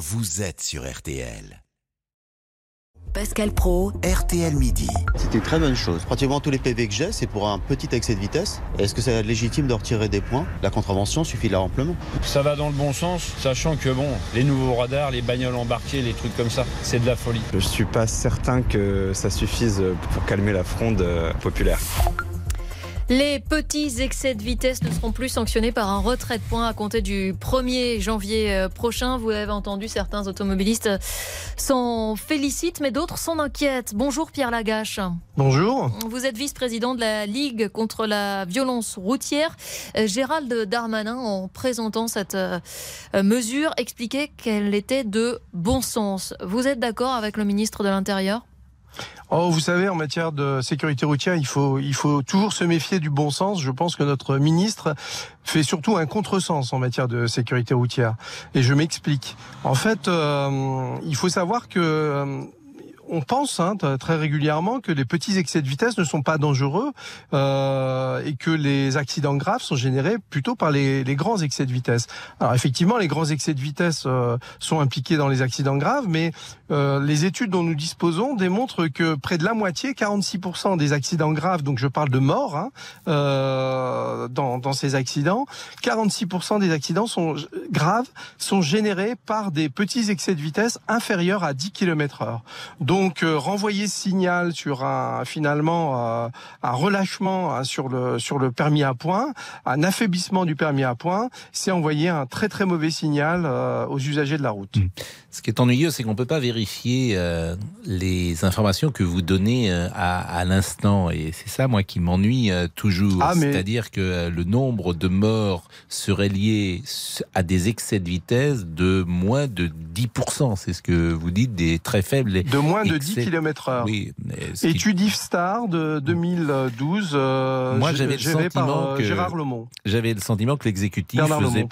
vous êtes sur RTL. Pascal Pro, RTL Midi. C'est une très bonne chose. Pratiquement tous les PV que j'ai, c'est pour un petit excès de vitesse. Est-ce que c'est légitime de retirer des points? La contravention suffit là amplement. Ça va dans le bon sens, sachant que bon, les nouveaux radars, les bagnoles embarquées, les trucs comme ça, c'est de la folie. Je suis pas certain que ça suffise pour calmer la fronde euh, populaire. Les petits excès de vitesse ne seront plus sanctionnés par un retrait de points à compter du 1er janvier euh, prochain. Vous avez entendu, certains automobilistes s'en félicitent, mais d'autres s'en inquiètent. Bonjour Pierre Lagache. Bonjour. Vous êtes vice-président de la Ligue contre la violence routière. Euh, Gérald Darmanin, en présentant cette euh, mesure, expliquait qu'elle était de bon sens. Vous êtes d'accord avec le ministre de l'Intérieur? Oh, vous savez, en matière de sécurité routière, il faut, il faut toujours se méfier du bon sens. Je pense que notre ministre fait surtout un contresens en matière de sécurité routière. Et je m'explique. En fait, euh, il faut savoir que euh, on pense hein, très régulièrement que les petits excès de vitesse ne sont pas dangereux euh, et que les accidents graves sont générés plutôt par les, les, grands excès de vitesse. Alors effectivement, les grands excès de vitesse euh, sont impliqués dans les accidents graves, mais euh, les études dont nous disposons démontrent que près de la moitié, 46% des accidents graves, donc je parle de morts hein, euh, dans, dans, ces accidents, 46% des accidents sont graves sont générés par des petits excès de vitesse inférieurs à 10 km/h. Donc euh, renvoyer ce signal sur un finalement euh, un relâchement hein, sur le sur le permis à points, un affaiblissement du permis à points, c'est envoyer un très très mauvais signal euh, aux usagers de la route. Mmh. Ce qui est ennuyeux, c'est qu'on peut pas vérifier les informations que vous donnez à, à l'instant, et c'est ça moi qui m'ennuie toujours. Ah, C'est-à-dire que le nombre de morts serait lié à des excès de vitesse de moins de 10%. C'est ce que vous dites, des très faibles. De moins de 10 km heure. Oui. Étude IFSTAR de 2012. Euh, Moi, j'avais le sentiment par, euh, que Gérard Lemont. J'avais le sentiment que l'exécutif faisait.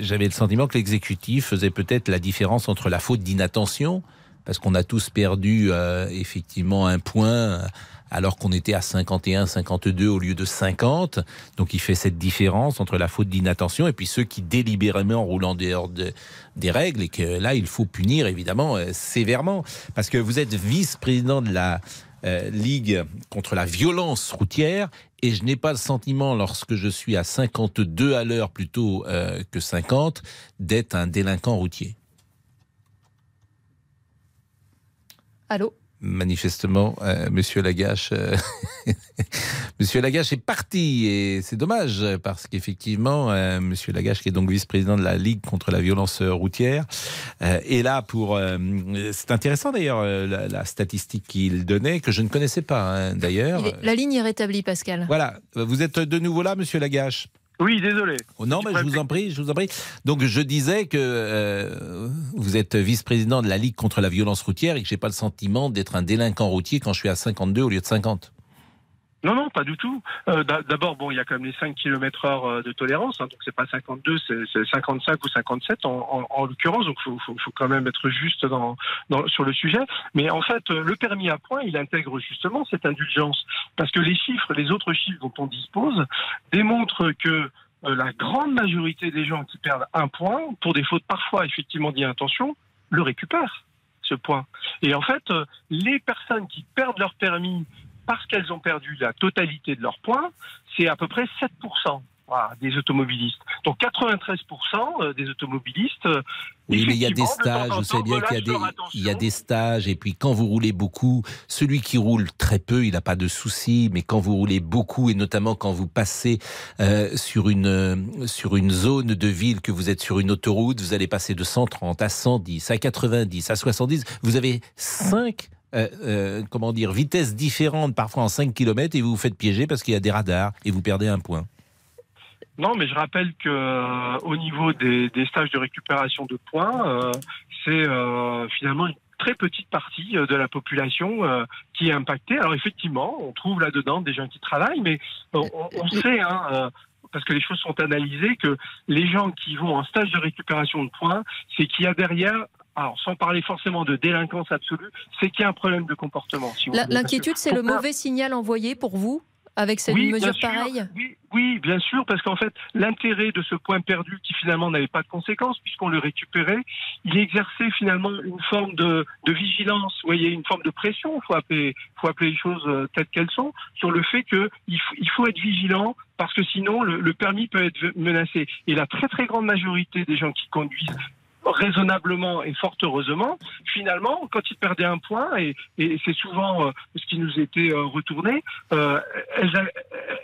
J'avais le sentiment que l'exécutif faisait peut-être la différence entre la faute d'inattention, parce qu'on a tous perdu euh, effectivement un point alors qu'on était à 51, 52 au lieu de 50. Donc il fait cette différence entre la faute d'inattention et puis ceux qui délibérément roulent en dehors des règles et que là il faut punir évidemment euh, sévèrement parce que vous êtes vice-président de la euh, Ligue contre la violence routière et je n'ai pas le sentiment, lorsque je suis à 52 à l'heure plutôt euh, que 50, d'être un délinquant routier. Allô manifestement, euh, Monsieur Lagache, euh, Monsieur Lagache est parti et c'est dommage parce qu'effectivement, euh, Monsieur Lagache, qui est donc vice-président de la Ligue contre la violence routière, est là pour. c'est intéressant d'ailleurs la, statistique qu'il donnait que je ne connaissais pas hein, d'ailleurs. La ligne est rétablie, Pascal. Voilà, vous êtes de nouveau là, Monsieur Lagache? Oui, désolé. Oh, non, mais je vous en prie, je vous en prie. Donc, je disais que euh, vous êtes vice-président de la Ligue contre la violence routière et que j'ai pas le sentiment d'être un délinquant routier quand je suis à 52 au lieu de 50. Non, non, pas du tout. Euh, D'abord, bon, il y a quand même les 5 km heure euh, de tolérance, hein, donc c'est pas 52, c'est 55 ou 57 en, en, en l'occurrence, donc faut, faut, quand même être juste sur le sujet. Mais en fait, le permis à points, il intègre justement cette indulgence, parce que les chiffres, les autres chiffres dont on dispose, démontrent que euh, la grande majorité des gens qui perdent un point, pour des fautes parfois effectivement d'intention, le récupèrent, ce point. Et en fait, euh, les personnes qui perdent leur permis parce qu'elles ont perdu la totalité de leurs points, c'est à peu près 7% des automobilistes. Donc 93% euh, des automobilistes. Euh, oui, mais il y a des stages, je sais bien qu'il y a des, il y a des stages, et puis quand vous roulez beaucoup, celui qui roule très peu, il n'a pas de souci, mais quand vous roulez beaucoup, et notamment quand vous passez euh, sur, une, sur une zone de ville, que vous êtes sur une autoroute, vous allez passer de 130 à 110, à 90, à 70, vous avez 5 euh, euh, comment dire, vitesses différentes, parfois en 5 km, et vous vous faites piéger parce qu'il y a des radars et vous perdez un point. Non, mais je rappelle que euh, au niveau des, des, stages de récupération de points, c'est finalement une très petite partie de la population qui est impactée. Alors effectivement, on trouve là-dedans des gens qui travaillent, mais on, on sait, hein, parce que les choses sont analysées, que les gens qui vont en stage de récupération de points, c'est qu'il y a derrière alors sans parler forcément de délinquance absolue, c'est qu'il y a un problème de comportement. L'inquiétude, c'est le mauvais signal envoyé pour vous? Avec cette Oui, mesure bien sûr. pareille? Oui, oui, bien sûr, parce qu'en fait, l'intérêt de ce point perdu, qui finalement n'avait pas de conséquences puisqu'on le récupérait, il exerçait finalement une forme de, de vigilance, vous voyez, une forme de pression, il faut appeler, faut appeler les choses euh, telles qu'elles sont, sur le fait qu'il faut, il faut être vigilant parce que sinon le, le permis peut être menacé. Et la très très grande majorité des gens qui conduisent raisonnablement et fort heureusement, finalement, quand ils perdaient un point, et, et c'est souvent euh, ce qui nous était euh, retourné, euh, elles,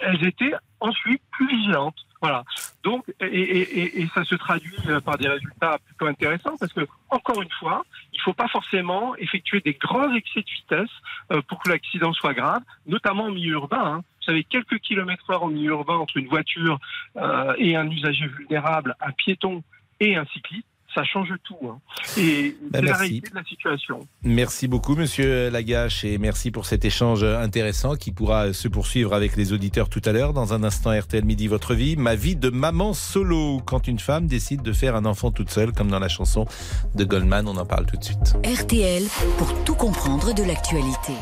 elles étaient ensuite plus vigilantes. Voilà. Donc, et, et, et- et ça se traduit euh, par des résultats plutôt intéressants parce que, encore une fois, il ne faut pas forcément effectuer des grands excès de vitesse euh, pour que l'accident soit grave, notamment en milieu urbain. hein. Vous savez, quelques kilomètres heure en milieu urbain entre une voiture euh, et un usager vulnérable, un piéton et un cycliste, ça change tout. hein. Et Ben, c'est la réalité de la situation. Merci beaucoup, monsieur Lagache, et merci pour cet échange intéressant qui pourra se poursuivre avec les auditeurs tout à l'heure. Dans un instant, RTL Midi, votre vie, ma vie de maman solo. Quand une femme décide de faire un enfant toute seule, comme dans la chanson de Goldman, on en parle tout de suite. RTL pour tout comprendre de l'actualité.